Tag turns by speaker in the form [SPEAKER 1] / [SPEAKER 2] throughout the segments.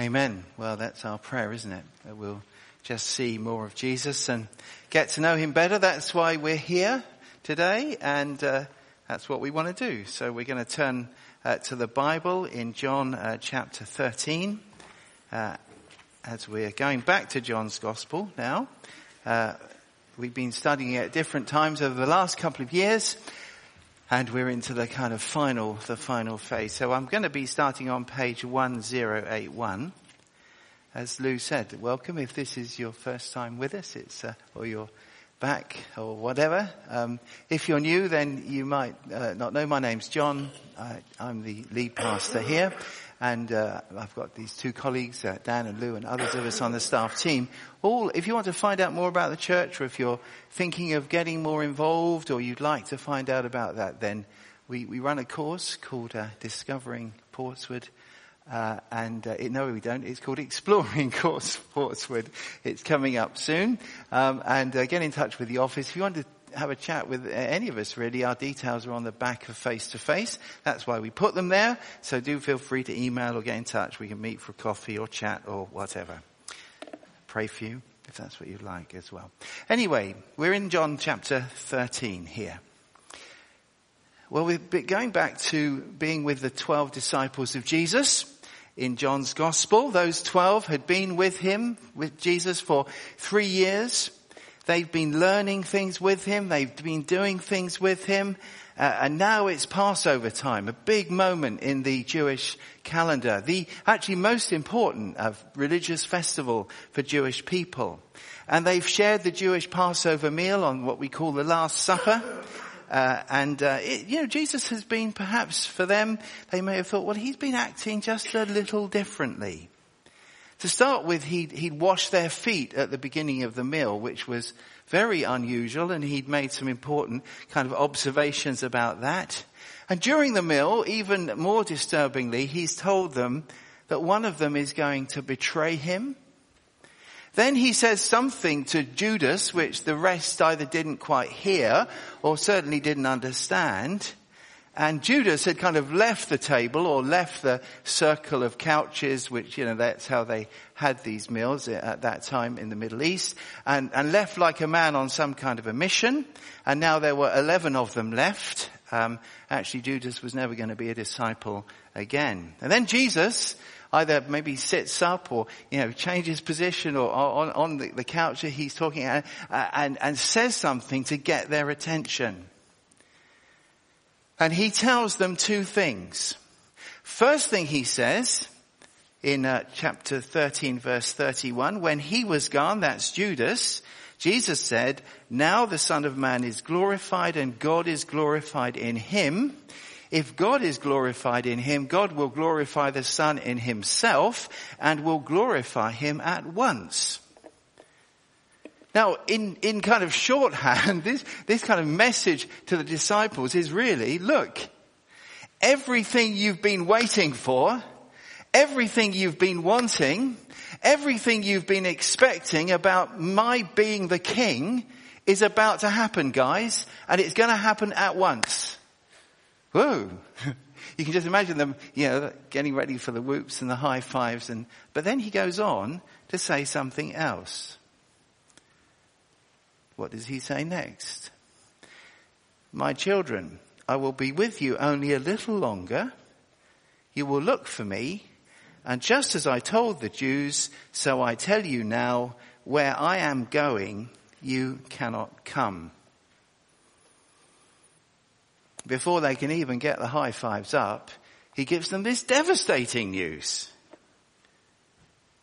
[SPEAKER 1] Amen. Well, that's our prayer, isn't it? That we'll just see more of Jesus and get to know him better. That's why we're here today and uh, that's what we want to do. So we're going to turn uh, to the Bible in John uh, chapter 13 uh, as we're going back to John's Gospel now. Uh, we've been studying it at different times over the last couple of years and we're into the kind of final, the final phase. So I'm going to be starting on page 1081. As Lou said, welcome if this is your first time with us, it's, uh, or you're back or whatever. Um, if you're new, then you might uh, not know. My name's John. I, I'm the lead pastor here. And uh, I've got these two colleagues, uh, Dan and Lou, and others of us on the staff team. All, if you want to find out more about the church, or if you're thinking of getting more involved, or you'd like to find out about that, then we, we run a course called uh, Discovering Portswood. Uh, and uh, it, no, we don't. It's called Exploring Course Portswood. It's coming up soon. Um, and uh, get in touch with the office if you want to have a chat with any of us really, our details are on the back of face to face. That's why we put them there. So do feel free to email or get in touch. We can meet for coffee or chat or whatever. Pray for you if that's what you'd like as well. Anyway, we're in John chapter 13 here. Well, been going back to being with the 12 disciples of Jesus in John's gospel. Those 12 had been with him, with Jesus for three years. They've been learning things with him. They've been doing things with him. Uh, and now it's Passover time, a big moment in the Jewish calendar, the actually most important of religious festival for Jewish people. And they've shared the Jewish Passover meal on what we call the Last Supper. Uh, and uh, it, you know, Jesus has been perhaps for them, they may have thought, well, he's been acting just a little differently. To start with, he'd, he'd washed their feet at the beginning of the meal, which was very unusual, and he'd made some important kind of observations about that. And during the meal, even more disturbingly, he's told them that one of them is going to betray him. Then he says something to Judas, which the rest either didn't quite hear or certainly didn't understand. And Judas had kind of left the table or left the circle of couches, which, you know, that's how they had these meals at that time in the Middle East, and, and left like a man on some kind of a mission. And now there were 11 of them left. Um, actually, Judas was never going to be a disciple again. And then Jesus either maybe sits up or, you know, changes position or on, on the, the couch that he's talking uh, and, and says something to get their attention. And he tells them two things. First thing he says in uh, chapter 13 verse 31, when he was gone, that's Judas, Jesus said, now the son of man is glorified and God is glorified in him. If God is glorified in him, God will glorify the son in himself and will glorify him at once. Now, in, in kind of shorthand, this, this kind of message to the disciples is really, look, everything you've been waiting for, everything you've been wanting, everything you've been expecting about my being the king is about to happen, guys, and it's going to happen at once. You can just imagine them, you know, getting ready for the whoops and the high fives and, but then he goes on to say something else. What does he say next? My children, I will be with you only a little longer. You will look for me. And just as I told the Jews, so I tell you now, where I am going, you cannot come. Before they can even get the high fives up, he gives them this devastating news.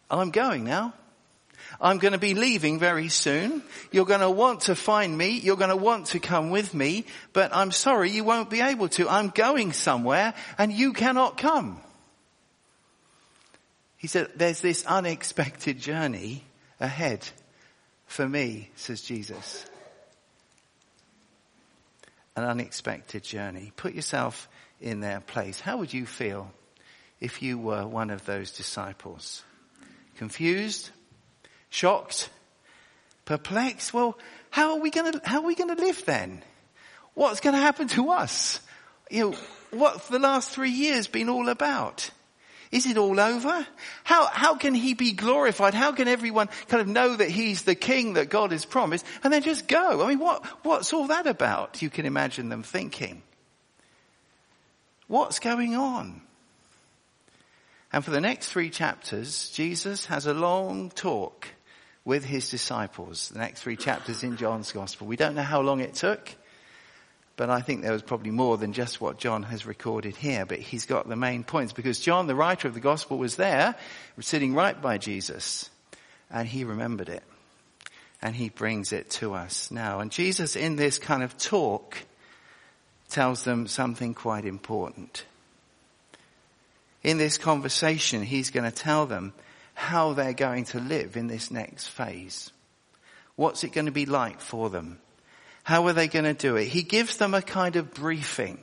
[SPEAKER 1] I'm going now. I'm going to be leaving very soon. You're going to want to find me. You're going to want to come with me, but I'm sorry you won't be able to. I'm going somewhere and you cannot come. He said, there's this unexpected journey ahead for me, says Jesus. An unexpected journey. Put yourself in their place. How would you feel if you were one of those disciples? Confused? Shocked? Perplexed? Well, how are we gonna, how are we gonna live then? What's gonna happen to us? You know, what's the last three years been all about? Is it all over? How, how can he be glorified? How can everyone kind of know that he's the king that God has promised and then just go? I mean, what, what's all that about? You can imagine them thinking. What's going on? And for the next three chapters, Jesus has a long talk with his disciples. The next three chapters in John's gospel. We don't know how long it took. But I think there was probably more than just what John has recorded here, but he's got the main points because John, the writer of the gospel, was there, sitting right by Jesus, and he remembered it. And he brings it to us now. And Jesus in this kind of talk tells them something quite important. In this conversation, he's going to tell them how they're going to live in this next phase. What's it going to be like for them? How are they going to do it? He gives them a kind of briefing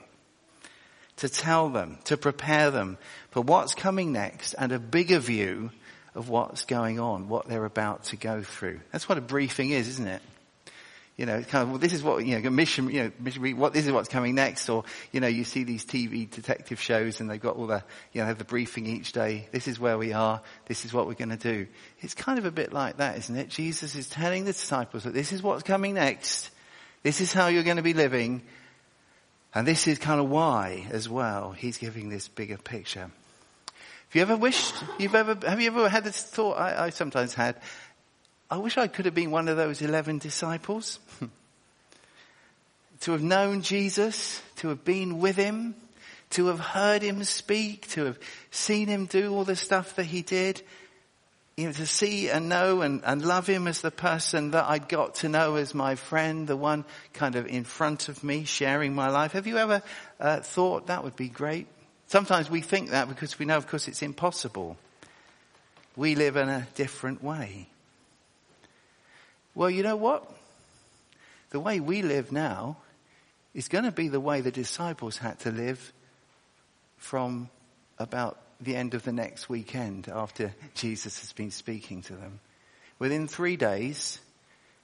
[SPEAKER 1] to tell them, to prepare them for what's coming next and a bigger view of what's going on, what they're about to go through. That's what a briefing is, isn't it? You know, kind of, well, this is what, you know, mission, you know, mission, what, this is what's coming next, or, you know, you see these TV detective shows and they've got all the, you know, have the briefing each day. This is where we are. This is what we're going to do. It's kind of a bit like that, isn't it? Jesus is telling the disciples that this is what's coming next. This is how you're going to be living. And this is kind of why as well. He's giving this bigger picture. Have you ever wished, you've ever, have you ever had this thought? I, I sometimes had, I wish I could have been one of those 11 disciples. to have known Jesus, to have been with him, to have heard him speak, to have seen him do all the stuff that he did, you know, to see and know and, and love him as the person that I got to know as my friend, the one kind of in front of me, sharing my life. Have you ever uh, thought that would be great? Sometimes we think that because we know, of course, it's impossible. We live in a different way. Well, you know what? The way we live now is going to be the way the disciples had to live from about the end of the next weekend after Jesus has been speaking to them. Within three days,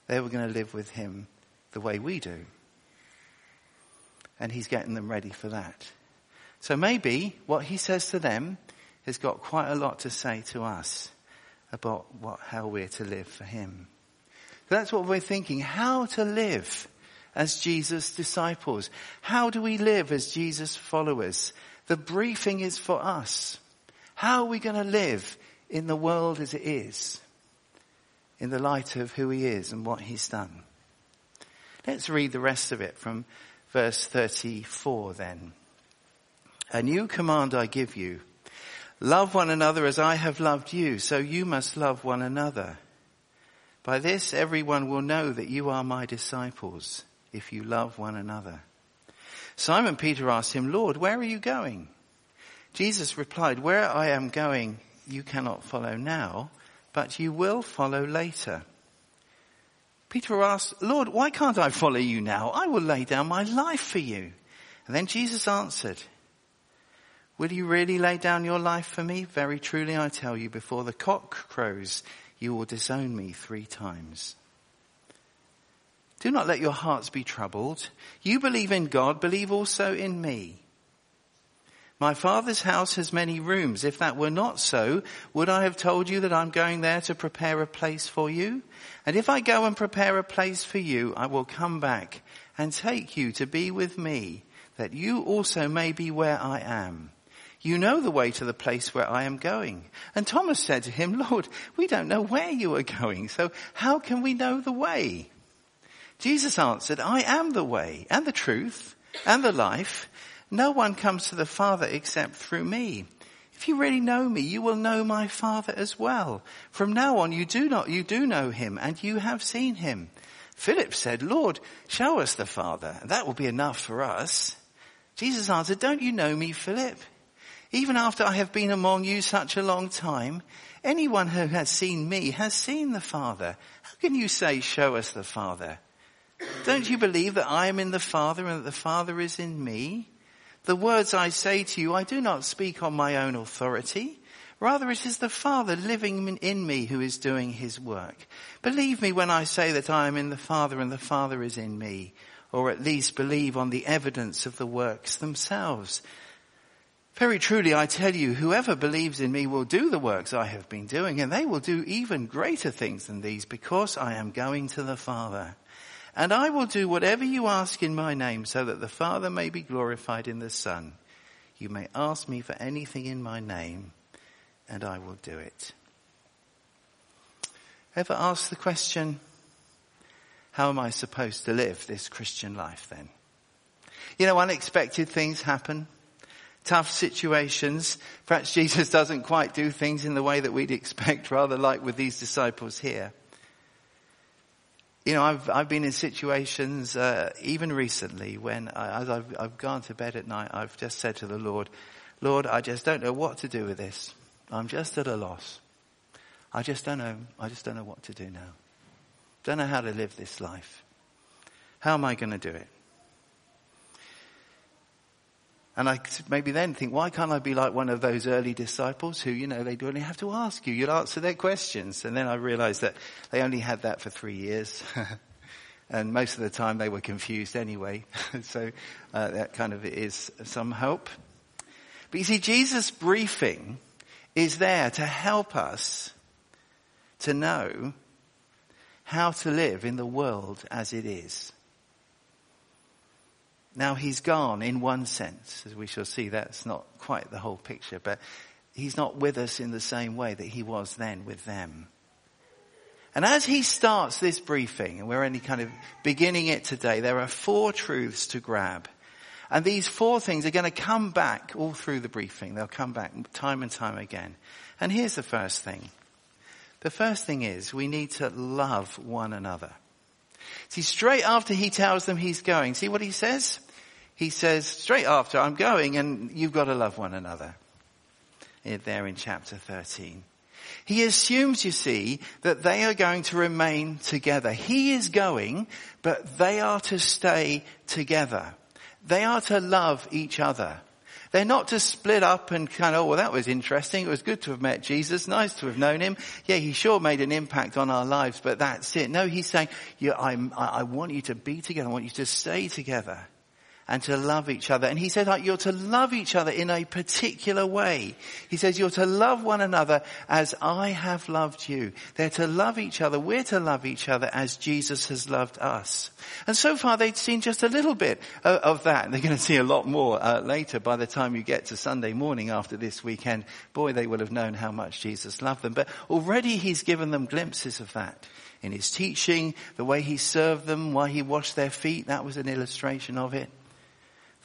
[SPEAKER 1] they were going to live with him the way we do. And he's getting them ready for that. So maybe what he says to them has got quite a lot to say to us about what, how we're to live for him. So that's what we're thinking. How to live as Jesus disciples. How do we live as Jesus followers? The briefing is for us. How are we going to live in the world as it is? In the light of who he is and what he's done. Let's read the rest of it from verse 34 then. A new command I give you. Love one another as I have loved you, so you must love one another. By this everyone will know that you are my disciples, if you love one another. Simon Peter asked him, Lord, where are you going? Jesus replied, where I am going, you cannot follow now, but you will follow later. Peter asked, Lord, why can't I follow you now? I will lay down my life for you. And then Jesus answered, Will you really lay down your life for me? Very truly I tell you, before the cock crows, you will disown me three times. Do not let your hearts be troubled. You believe in God, believe also in me. My father's house has many rooms. If that were not so, would I have told you that I'm going there to prepare a place for you? And if I go and prepare a place for you, I will come back and take you to be with me, that you also may be where I am. You know the way to the place where I am going. And Thomas said to him, Lord, we don't know where you are going, so how can we know the way? Jesus answered, I am the way and the truth and the life. No one comes to the Father except through me. If you really know me, you will know my Father as well. From now on, you do not, you do know him and you have seen him. Philip said, Lord, show us the Father. That will be enough for us. Jesus answered, don't you know me, Philip? Even after I have been among you such a long time, anyone who has seen me has seen the Father. How can you say, show us the Father? Don't you believe that I am in the Father and that the Father is in me? The words I say to you, I do not speak on my own authority. Rather, it is the Father living in me who is doing his work. Believe me when I say that I am in the Father and the Father is in me, or at least believe on the evidence of the works themselves. Very truly, I tell you, whoever believes in me will do the works I have been doing, and they will do even greater things than these, because I am going to the Father. And I will do whatever you ask in my name, so that the Father may be glorified in the Son. You may ask me for anything in my name, and I will do it. Ever ask the question, how am I supposed to live this Christian life then? You know, unexpected things happen tough situations. Perhaps Jesus doesn't quite do things in the way that we'd expect, rather like with these disciples here. You know, I've, I've been in situations, uh, even recently, when I, as I've, I've gone to bed at night, I've just said to the Lord, Lord, I just don't know what to do with this. I'm just at a loss. I just don't know, I just don't know what to do now. Don't know how to live this life. How am I going to do it? And I maybe then think, why can't I be like one of those early disciples who, you know, they'd only have to ask you, you'd answer their questions. And then I realized that they only had that for three years. and most of the time they were confused anyway. so uh, that kind of is some help. But you see, Jesus' briefing is there to help us to know how to live in the world as it is. Now he's gone in one sense, as we shall see, that's not quite the whole picture, but he's not with us in the same way that he was then with them. And as he starts this briefing, and we're only kind of beginning it today, there are four truths to grab. And these four things are going to come back all through the briefing. They'll come back time and time again. And here's the first thing. The first thing is we need to love one another. See, straight after he tells them he's going, see what he says? He says straight after, I'm going and you've got to love one another. Eh, there in chapter 13. He assumes, you see, that they are going to remain together. He is going, but they are to stay together. They are to love each other. They're not to split up and kind of, oh, well, that was interesting. It was good to have met Jesus. Nice to have known him. Yeah, he sure made an impact on our lives, but that's it. No, he's saying, yeah, I'm, I want you to be together. I want you to stay together and to love each other. And he said like, you're to love each other in a particular way. He says you're to love one another as I have loved you. They're to love each other. We're to love each other as Jesus has loved us. And so far they'd seen just a little bit of that. They're going to see a lot more uh, later by the time you get to Sunday morning after this weekend. Boy, they will have known how much Jesus loved them. But already he's given them glimpses of that in his teaching, the way he served them, why he washed their feet. That was an illustration of it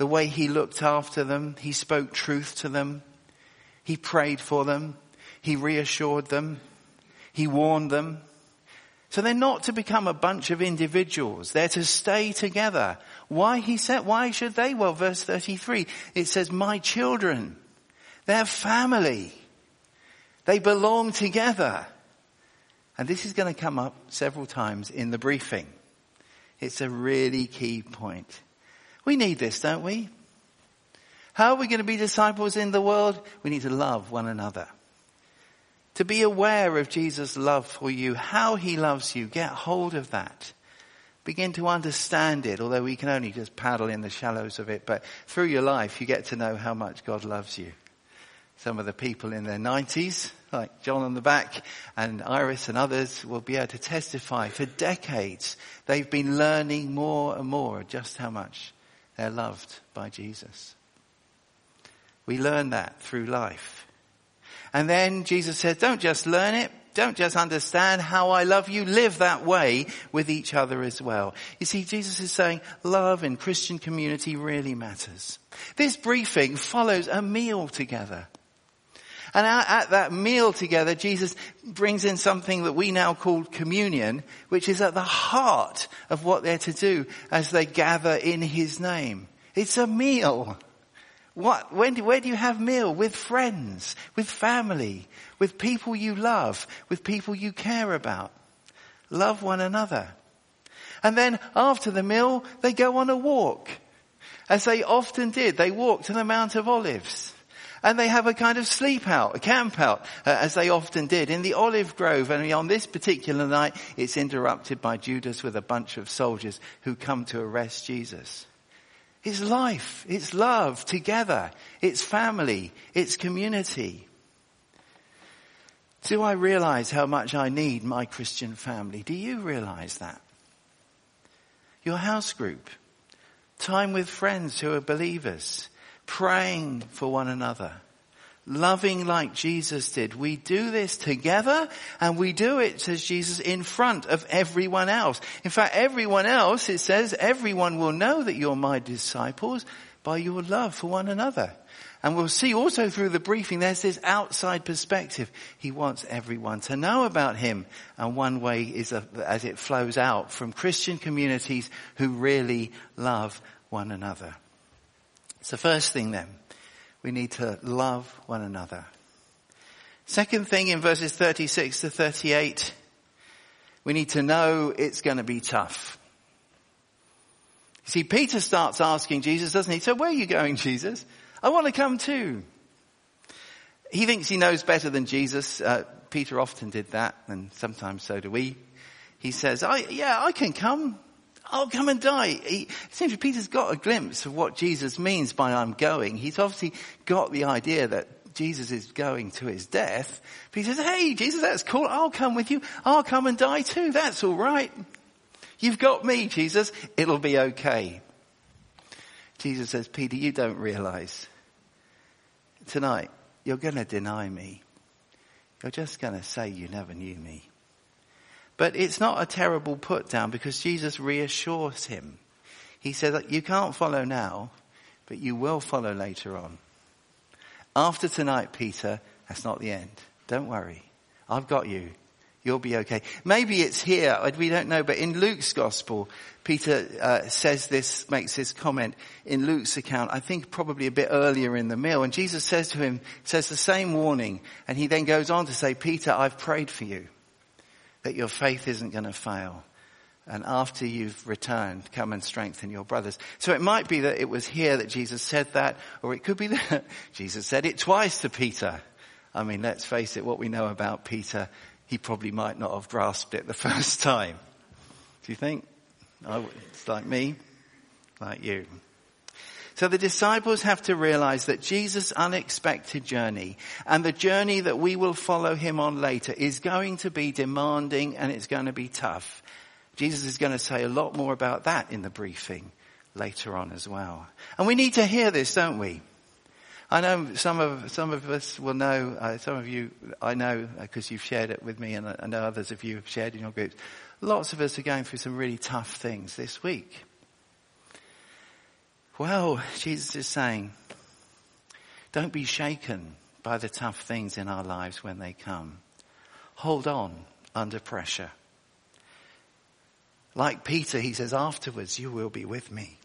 [SPEAKER 1] the way he looked after them. He spoke truth to them. He prayed for them. He reassured them. He warned them. So they're not to become a bunch of individuals. They're to stay together. Why he said, why should they? Well, verse 33, it says, my children, they're family. They belong together. And this is going to come up several times in the briefing. It's a really key point. We need this, don't we? How are we going to be disciples in the world? We need to love one another. To be aware of Jesus' love for you, how he loves you, get hold of that. Begin to understand it, although we can only just paddle in the shallows of it, but through your life you get to know how much God loves you. Some of the people in their 90s, like John on the back and Iris and others will be able to testify for decades they've been learning more and more just how much they're loved by Jesus. We learn that through life. And then Jesus says, don't just learn it, don't just understand how I love you, live that way with each other as well. You see, Jesus is saying love in Christian community really matters. This briefing follows a meal together. And at, that meal together, Jesus brings in something that we now call communion, which is at the heart of what they're to do as they gather in His name. It's a meal. What, when where do you have meal? With friends, with family, with people you love, with people you care about. Love one another. And then after the meal, they go on a walk. As they often did, they walk to the Mount of Olives and they have a kind of sleep out, a camp out, uh, as they often did in the olive grove. And on this particular night, it's interrupted by Judas with a bunch of soldiers who come to arrest Jesus. It's life. It's love together. It's family. It's community. Do I realize how much I need my Christian family? Do you realize that? Your house group, time with friends who are believers, praying for one another, loving like Jesus did. We do this together and we do it, says Jesus, in front of everyone else. In fact, everyone else, it says, everyone will know that you're my disciples by your love for one another. And we'll see also through the briefing, there's this outside perspective. He wants everyone to know about him. And one way is a, as it flows out from Christian communities who really love one another. The first thing then. We need to love one another. Second thing in verses 36 to 38, we need to know it's going to be tough. You see, Peter starts asking Jesus, doesn't he? So where are you going, Jesus? I want to come too. He thinks he knows better than Jesus. Uh, Peter often did that, and sometimes so do we. He says, I, yeah, I can come. I'll come and die. He, it seems Peter's got a glimpse of what Jesus means by I'm going. He's obviously got the idea that Jesus is going to his death. But he says, hey, Jesus, that's cool. I'll come with you. I'll come and die too. That's all right. You've got me, Jesus. It'll be okay. Jesus says, Peter, you don't realize tonight, you're going to deny me. You're just going to say you never knew me. But it's not a terrible put down because Jesus reassures him. He says you can't follow now, but you will follow later on. After tonight, Peter, that's not the end. Don't worry. I've got you. You'll be okay. Maybe it's here. We don't know. But in Luke's gospel, Peter uh, says this, makes this comment in Luke's account. I think probably a bit earlier in the meal. And Jesus says to him, says the same warning. And he then goes on to say, Peter, I've prayed for you that your faith isn't going to fail. And after you've returned, come and strengthen your brothers. So it might be that it was here that Jesus said that, or it could be that Jesus said it twice to Peter. I mean, let's face it, what we know about Peter he probably might not have grasped it the first time. Do you think? it's like me, like you. So the disciples have to realize that Jesus' unexpected journey and the journey that we will follow him on later is going to be demanding and it's going to be tough. Jesus is going to say a lot more about that in the briefing later on as well. And we need to hear this, don't we? I know some of some of us will know. Uh, some of you, I know, because uh, you've shared it with me, and I know others of you have shared in your groups. Lots of us are going through some really tough things this week. Well, Jesus is saying, don't be shaken by the tough things in our lives when they come. Hold on under pressure. Like Peter, he says, afterwards you will be with me.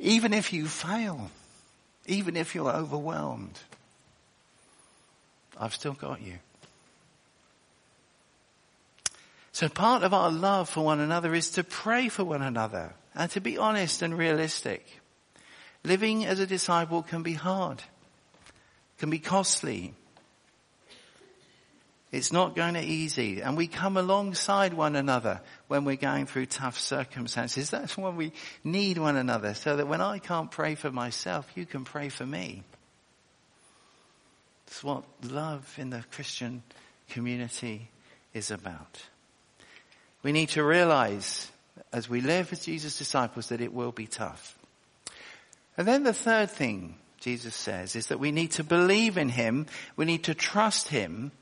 [SPEAKER 1] Even if you fail, even if you're overwhelmed, I've still got you. So part of our love for one another is to pray for one another and to be honest and realistic. Living as a disciple can be hard, can be costly, it's not going to easy. And we come alongside one another when we're going through tough circumstances. That's why we need one another so that when I can't pray for myself, you can pray for me. It's what love in the Christian community is about. We need to realize as we live as Jesus' disciples that it will be tough. And then the third thing Jesus says is that we need to believe in Him, we need to trust Him,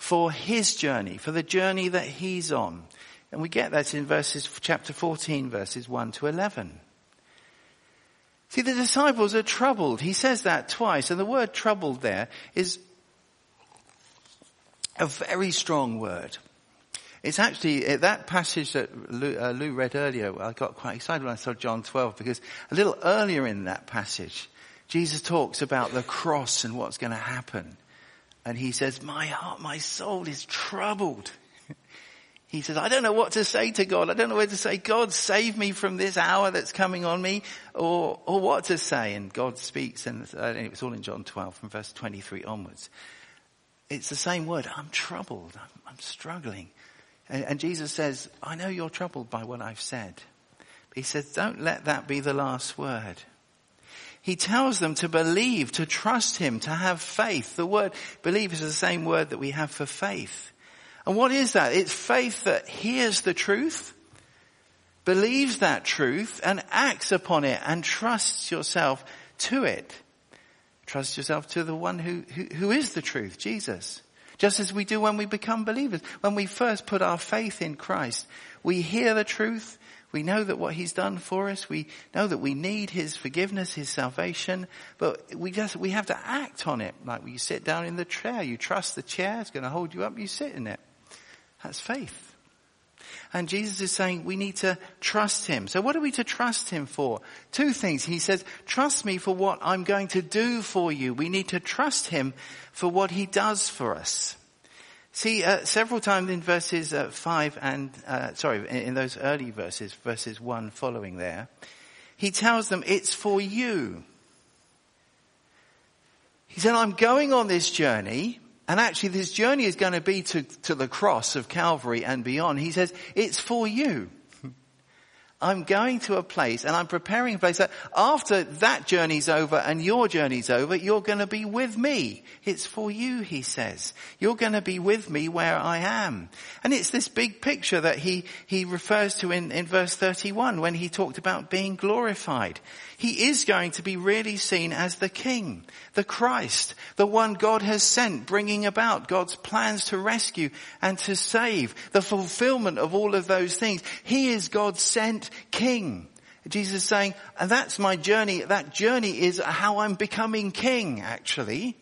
[SPEAKER 1] for his journey, for the journey that he's on. And we get that in verses, chapter 14 verses 1 to 11. See, the disciples are troubled. He says that twice, and the word troubled there is a very strong word. It's actually uh, that passage that Lou, uh, Lou, read earlier. I got quite excited when I saw John 12 because a little earlier in that passage, Jesus talks about the cross and what's going to happen. And he says, my heart, my soul is troubled. He says, I don't know what to say to God. I don't know where to say, God, save me from this hour that's coming on me or, or what to say. And God speaks and uh, it's all in John 12 from verse 23 onwards. It's the same word. I'm troubled. I'm, I'm struggling. And, and Jesus says, I know you're troubled by what I've said, He says, don't let that be the last word. He tells them to believe, to trust Him, to have faith. The word believe is the same word that we have for faith. And what is that? It's faith that hears the truth, believes that truth and acts upon it and trusts yourself to it. Trust yourself to the one who, who, who is the truth, Jesus. Just as we do when we become believers. When we first put our faith in Christ, we hear the truth, we know that what he's done for us, we know that we need his forgiveness, his salvation, but we just, we have to act on it. Like you sit down in the chair, you trust the chair, it's going to hold you up, you sit in it. That's faith. And Jesus is saying we need to trust him. So what are we to trust him for? Two things. He says, trust me for what I'm going to do for you. We need to trust him for what he does for us. See, uh, several times in verses uh, 5 and, uh, sorry, in, in those early verses, verses 1 following there, he tells them it's for you. He said, I'm going on this journey, and actually this journey is going to be to, to the cross of Calvary and beyond. He says, it's for you. I'm going to a place and I'm preparing a place that after that journey's over and your journey's over, you're going to be with me. It's for you, he says. You're going to be with me where I am. And it's this big picture that he, he refers to in, in verse 31 when he talked about being glorified. He is going to be really seen as the King, the Christ, the one God has sent, bringing about God's plans to rescue and to save, the fulfillment of all of those things. He is God's sent King. Jesus is saying, and that's my journey. That journey is how I'm becoming King, actually.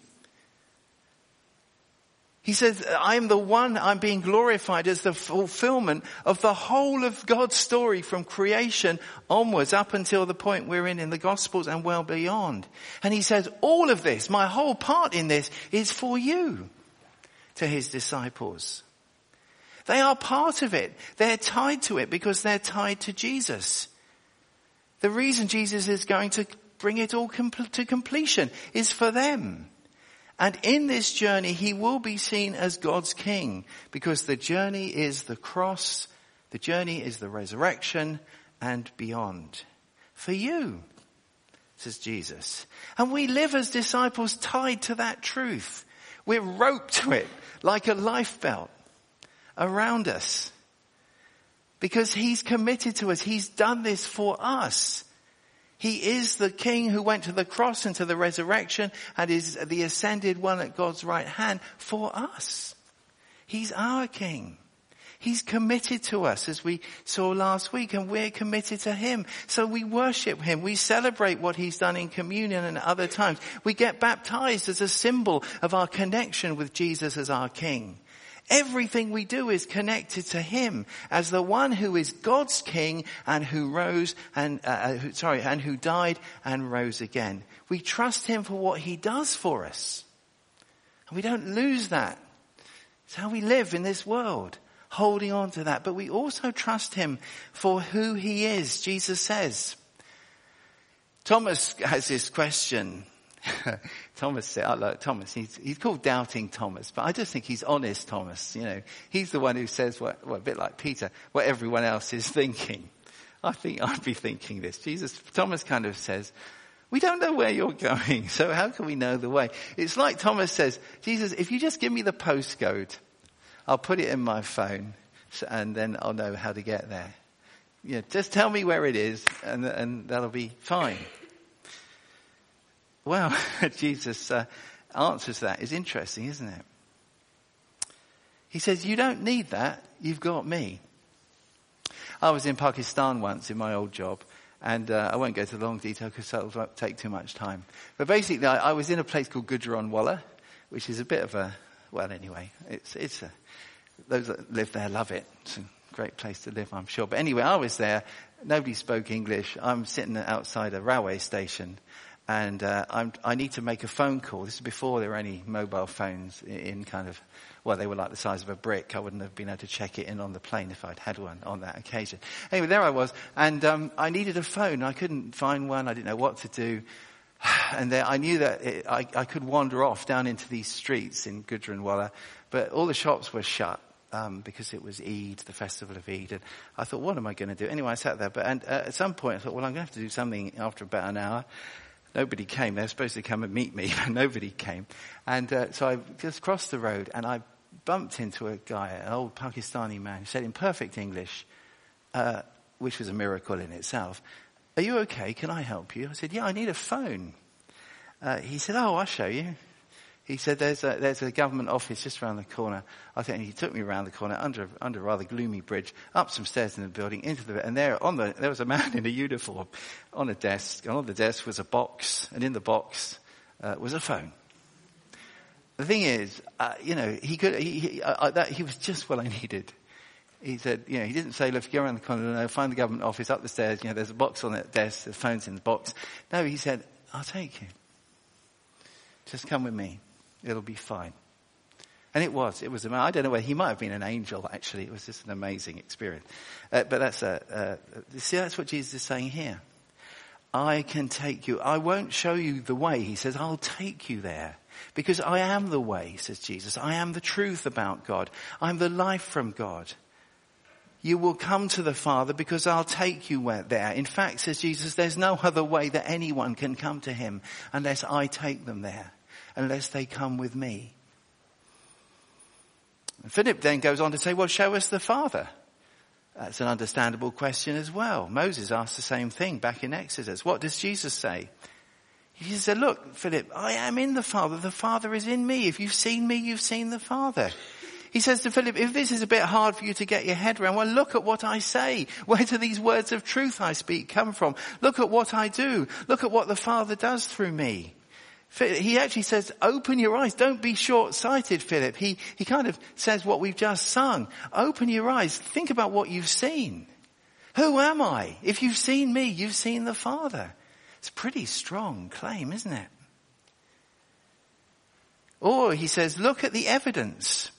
[SPEAKER 1] He says, I'm the one, I'm being glorified as the fulfillment of the whole of God's story from creation onwards up until the point we're in in the Gospels and well beyond. And he says, all of this, my whole part in this is for you to his disciples. They are part of it. They're tied to it because they're tied to Jesus. The reason Jesus is going to bring it all to completion is for them. And in this journey, he will be seen as God's king because the journey is the cross, the journey is the resurrection and beyond. For you, says Jesus. And we live as disciples tied to that truth. We're roped to it like a life belt around us because he's committed to us. He's done this for us. He is the king who went to the cross and to the resurrection and is the ascended one at God's right hand for us. He's our king. He's committed to us as we saw last week and we're committed to him. So we worship him. We celebrate what he's done in communion and other times. We get baptized as a symbol of our connection with Jesus as our king. Everything we do is connected to Him as the one who is God's King and who rose and, uh, uh, who, sorry, and who died and rose again. We trust Him for what He does for us. And we don't lose that. It's how we live in this world, holding on to that. But we also trust Him for who He is. Jesus says, Thomas has this question Thomas said, I like Thomas, he's, he's called doubting Thomas, but I just think he's honest Thomas, you know. He's the one who says what, well, a bit like Peter, what everyone else is thinking. I think I'd be thinking this. Jesus, Thomas kind of says, we don't know where you're going, so how can we know the way? It's like Thomas says, Jesus, if you just give me the postcode, I'll put it in my phone, and then I'll know how to get there. Yeah, just tell me where it is, and, and that'll be fine. Well, Jesus' uh, answers that is interesting, isn't it? He says, you don't need that. You've got me. I was in Pakistan once in my old job and uh, I won't go into long detail because that will take too much time. But basically, I, I, was in a place called Gujranwala, which is a bit of a well, anyway, it's it's a, those that live there love it. It's a great place to live, I'm sure. But anyway, I was there. Nobody spoke English. I'm sitting outside a railway station, and uh, i need to make a phone call. This is before there were any mobile phones in, in, kind of, well, they were like the size of a brick. I wouldn't have been able to check it in on the plane if I'd had one on that occasion. Anyway, there I was, and um, I needed a phone. I couldn't find one. I didn't know what to do. And there, I knew that it, I, I, could wander off down into these streets in Gujranwala, but all the shops were shut. um, because it was Eid, the festival of Eid, and I thought, what am I going to do? Anyway, I sat there, but and, uh, at some point I thought, well, I'm going to have to do something after about an hour. Nobody came. They were supposed to come and meet me, but nobody came. And uh, so I just crossed the road and I bumped into a guy, an old Pakistani man, who said in perfect English, uh, which was a miracle in itself, are you okay? Can I help you? I said, yeah, I need a phone. Uh, he said, oh, I'll show you. He said, there's a, there's a government office just around the corner. I think he took me around the corner under, under a rather gloomy bridge, up some stairs in the building, into the, and there on the, there was a man in a uniform on a desk, and on the desk was a box, and in the box, uh, was a phone. The thing is, uh, you know, he could, he, he, uh, that, he was just what I needed. He said, you know, he didn't say, look, go around the corner, no, find the government office, up the stairs, you know, there's a box on that desk, the phone's in the box. No, he said, I'll take you. Just come with me. It'll be fine. And it was. It was. I don't know whether he might have been an angel. Actually, it was just an amazing experience. Uh, but that's a. Uh, see, that's what Jesus is saying here. I can take you. I won't show you the way. He says, I'll take you there. Because I am the way, says Jesus. I am the truth about God. I'm the life from God. You will come to the Father because I'll take you there. In fact, says Jesus, there's no other way that anyone can come to Him unless I take them there, unless they come with me. And Philip then goes on to say, well, show us the Father. That's an understandable question as well. Moses asked the same thing back in Exodus. What does Jesus say? He said, look, Philip, I am in the Father. The Father is in me. If you've seen me, you've seen the Father. He says to Philip, if this is a bit hard for you to get your head around, well look at what I say. Where do these words of truth I speak come from? Look at what I do. Look at what the Father does through me. He actually says, open your eyes. Don't be short-sighted, Philip. He, he kind of says what we've just sung. Open your eyes. Think about what you've seen. Who am I? If you've seen me, you've seen the Father. It's a pretty strong claim, isn't it? Or he says, look at the evidence.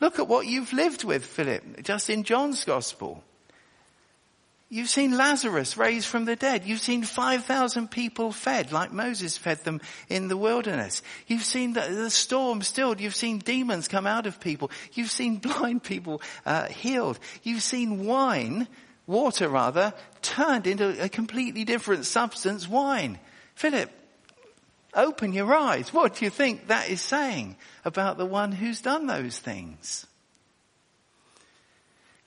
[SPEAKER 1] Look at what you've lived with, Philip, just in John's gospel. You've seen Lazarus raised from the dead. You've seen 5,000 people fed like Moses fed them in the wilderness. You've seen the, the storm stilled. You've seen demons come out of people. You've seen blind people uh, healed. You've seen wine, water rather, turned into a completely different substance, wine. Philip, open your eyes. What do you think that is saying about the one who's done those things?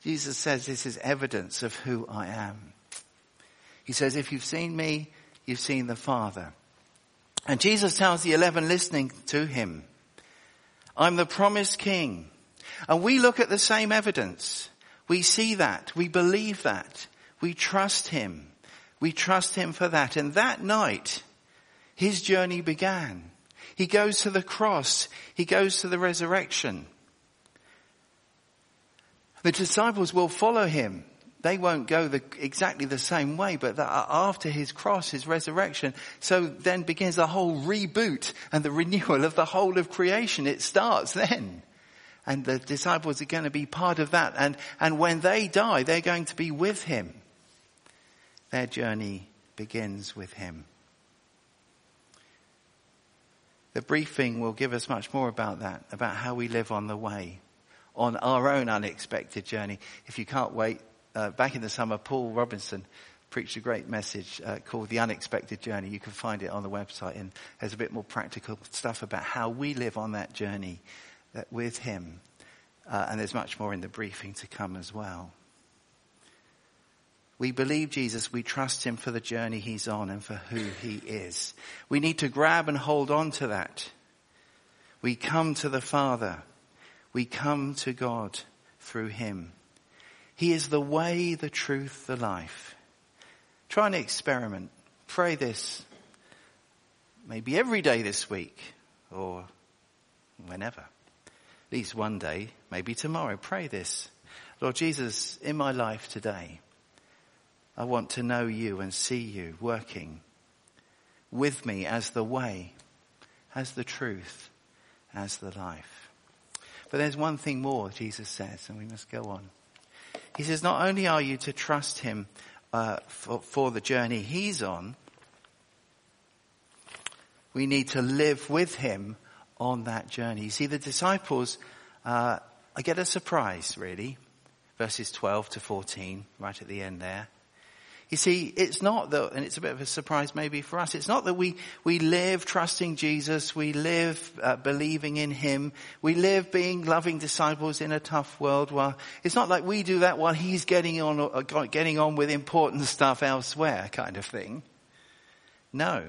[SPEAKER 1] Jesus says this is evidence of who I am. He says, if you've seen me, you've seen the Father. And Jesus tells the eleven listening to him, I'm the promised king. And we look at the same evidence. We see that. We believe that. We trust him. We trust him for that. And that night, his journey began. He goes to the cross. He goes to the resurrection. The disciples will follow him. They won't go the, exactly the same way, but the, uh, after his cross, his resurrection, so then begins the whole reboot and the renewal of the whole of creation. It starts then. And the disciples are going to be part of that. And, and when they die, they're going to be with him. Their journey begins with him. The briefing will give us much more about that, about how we live on the way on our own unexpected journey. If you can't wait, uh, back in the summer, Paul Robinson preached a great message uh, called The Unexpected Journey. You can find it on the website and there's a bit more practical stuff about how we live on that journey uh, with him. Uh, and there's much more in the briefing to come as well. We believe Jesus, we trust him for the journey he's on and for who he is. We need to grab and hold on to that. We come to the Father we come to God through Him. He is the way, the truth, the life. Try an experiment. Pray this maybe every day this week or whenever. At least one day, maybe tomorrow. Pray this. Lord Jesus, in my life today, I want to know you and see you working with me as the way, as the truth, as the life. But there's one thing more, Jesus says, and we must go on. He says, not only are you to trust him uh, for, for the journey he's on, we need to live with him on that journey. You see, the disciples, uh, I get a surprise, really. Verses 12 to 14, right at the end there. You see, it's not that, and it's a bit of a surprise maybe for us, it's not that we, we live trusting Jesus, we live uh, believing in Him, we live being loving disciples in a tough world. Well, it's not like we do that while He's getting on, uh, getting on with important stuff elsewhere kind of thing. No.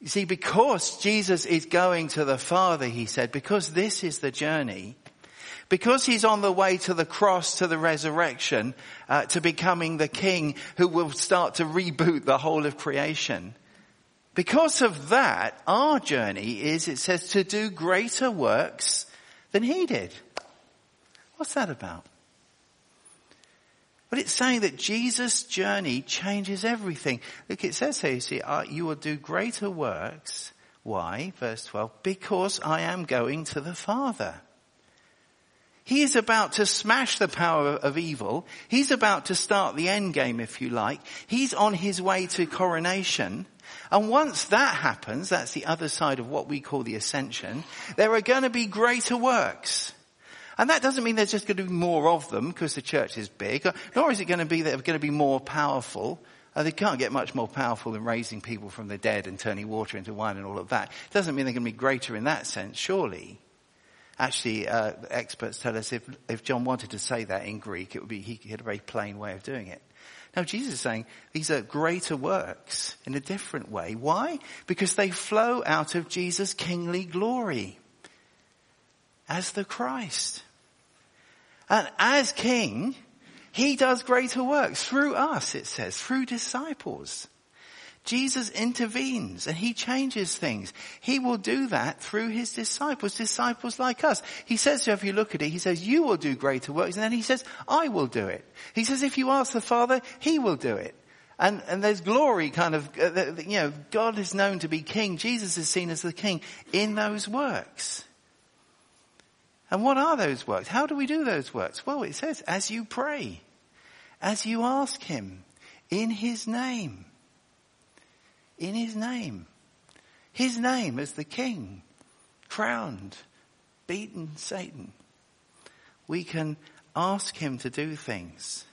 [SPEAKER 1] You see, because Jesus is going to the Father, He said, because this is the journey, because he's on the way to the cross, to the resurrection, uh, to becoming the king who will start to reboot the whole of creation. Because of that, our journey is, it says, to do greater works than he did. What's that about? But it's saying that Jesus' journey changes everything. Look, it says here, you see, uh, you will do greater works. Why? Verse 12. Because I am going to the Father. He is about to smash the power of evil. He's about to start the end game, if you like. He's on his way to coronation. And once that happens, that's the other side of what we call the ascension, there are going to be greater works. And that doesn't mean there's just going to be more of them because the church is big, nor is it going to be that they're going to be more powerful. Uh, they can't get much more powerful than raising people from the dead and turning water into wine and all of that. It doesn't mean they're going to be greater in that sense, surely. Actually, uh, experts tell us if, if John wanted to say that in Greek, it would be, he had a very plain way of doing it. Now Jesus is saying these are greater works in a different way. Why? Because they flow out of Jesus' kingly glory as the Christ. And as king, he does greater works through us, it says, through disciples. Jesus intervenes and he changes things. He will do that through his disciples, disciples like us. He says, so if you look at it, he says, you will do greater works. And then he says, I will do it. He says, if you ask the Father, he will do it. And, and there's glory kind of, uh, you know, God is known to be king. Jesus is seen as the king in those works. And what are those works? How do we do those works? Well, it says, as you pray, as you ask him in his name in his name. His name as the king, crowned, beaten Satan. We can ask him to do things.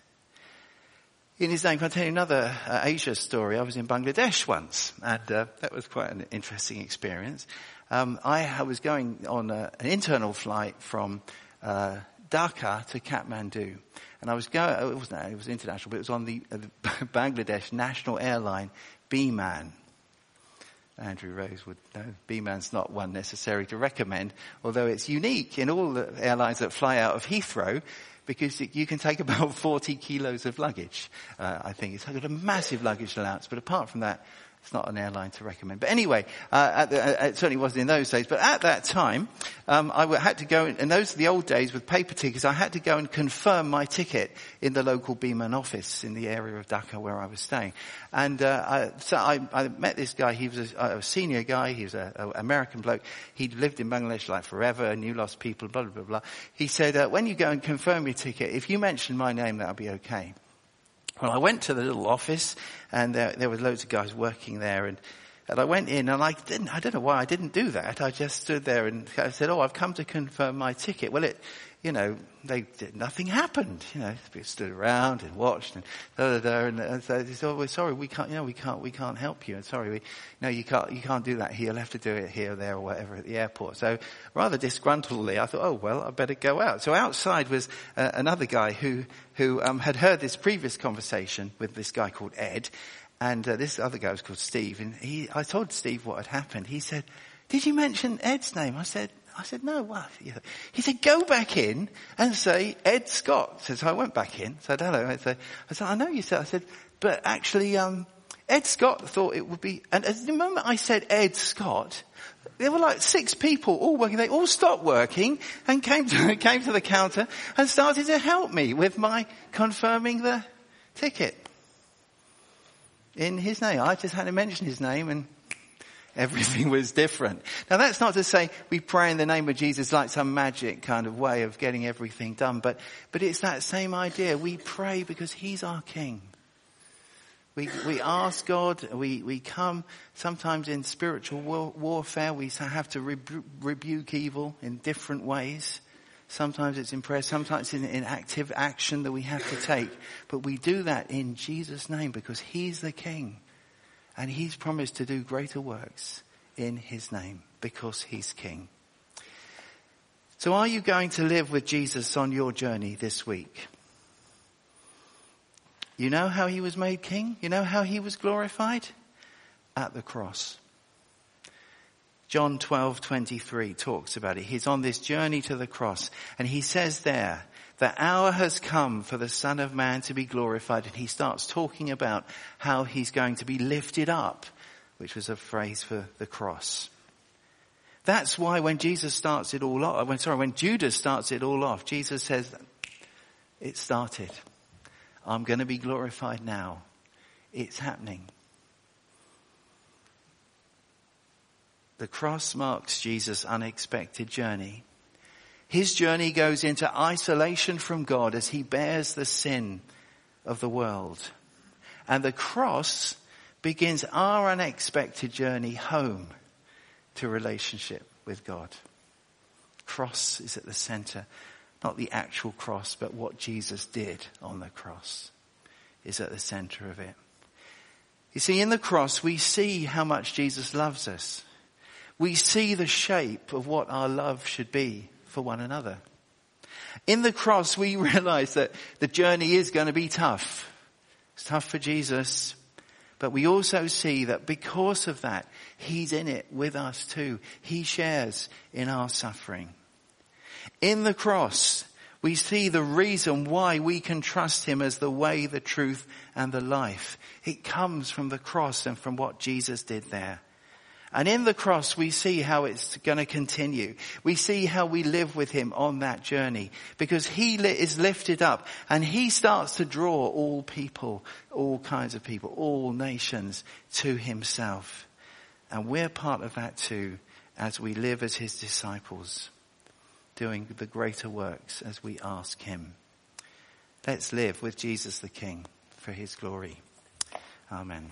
[SPEAKER 1] In his name, can I tell you another uh, Asia story? I was in Bangladesh once, and uh, that was quite an interesting experience. Um, I, was going on a, an internal flight from uh, Dhaka to Kathmandu, and I was going. It wasn't. it was international, but it was on the, uh, the Bangladesh national airline Biman. Andrew Rose would know. Biman's not one necessary to recommend, although it's unique in all the airlines that fly out of Heathrow because you can take about 40 kilos of luggage. Uh, I think it's got a massive luggage allowance, but apart from that, it's not an airline to recommend. But anyway, uh, the, uh, it certainly wasn't in those days. But at that time, um, I had to go, and those are the old days with paper tickets, I had to go and confirm my ticket in the local Biman office in the area of Dhaka where I was staying. And uh, I, so I, I, met this guy. He was a, a senior guy. He was an American bloke. He'd lived in Bangladesh like forever, knew lots of people, blah, blah, blah, blah. He said, uh, when you go and confirm your ticket, if you mention my name, that'll be okay. Well, I went to the little office and there, there was loads of guys working there and, and I went in and I didn't, I don't know why I didn't do that. I just stood there and I said, oh, I've come to confirm my ticket. Well, it, you know, they did, nothing happened. You know, they stood around and watched and da da da. And, and so they said, "Oh, we're sorry, we can't. You know, we can't. We can't help you. And sorry, we, no, you can't. You can't do that here. You'll have to do it here, there, or whatever at the airport." So, rather disgruntledly, I thought, "Oh well, I better go out." So outside was uh, another guy who who um, had heard this previous conversation with this guy called Ed, and uh, this other guy was called Steve. And he, I told Steve what had happened. He said, "Did you mention Ed's name?" I said, I said, no, what? He said, go back in and say Ed Scott. So I went back in, said hello. I said, I said, I know you said, I said, but actually, um, Ed Scott thought it would be, and at the moment I said Ed Scott, there were like six people all working. They all stopped working and came to, came to the counter and started to help me with my confirming the ticket. In his name. I just had to mention his name and Everything was different. Now that's not to say we pray in the name of Jesus like some magic kind of way of getting everything done, but, but it's that same idea. We pray because He's our King. We, we ask God, we, we come sometimes in spiritual war, warfare, we have to rebu- rebuke evil in different ways. Sometimes it's in prayer. Sometimes in, in active action that we have to take. But we do that in Jesus' name because He's the King. And He's promised to do greater works in His name because He's King. So are you going to live with Jesus on your journey this week? You know how He was made King? You know how He was glorified? At the cross. John 12:23 talks about it. He's on this journey to the cross and he says there, the hour has come for the son of man to be glorified and he starts talking about how he's going to be lifted up, which was a phrase for the cross. That's why when Jesus starts it all off, when, sorry, when Judas starts it all off, Jesus says, it started. I'm going to be glorified now. It's happening. The cross marks Jesus' unexpected journey. His journey goes into isolation from God as he bears the sin of the world. And the cross begins our unexpected journey home to relationship with God. Cross is at the center. Not the actual cross, but what Jesus did on the cross is at the center of it. You see, in the cross, we see how much Jesus loves us we see the shape of what our love should be for one another. In the cross, we realize that the journey is going to be tough. It's tough for Jesus, but we also see that because of that, He's in it with us too. He shares in our suffering. In the cross, we see the reason why we can trust Him as the way, the truth, and the life. It comes from the cross and from what Jesus did there. And in the cross, we see how it's going to continue. We see how we live with him on that journey because he is lifted up and he starts to draw all people, all kinds of people, all nations to himself. And we're part of that too as we live as his disciples, doing the greater works as we ask him. Let's live with Jesus the King for his glory. Amen.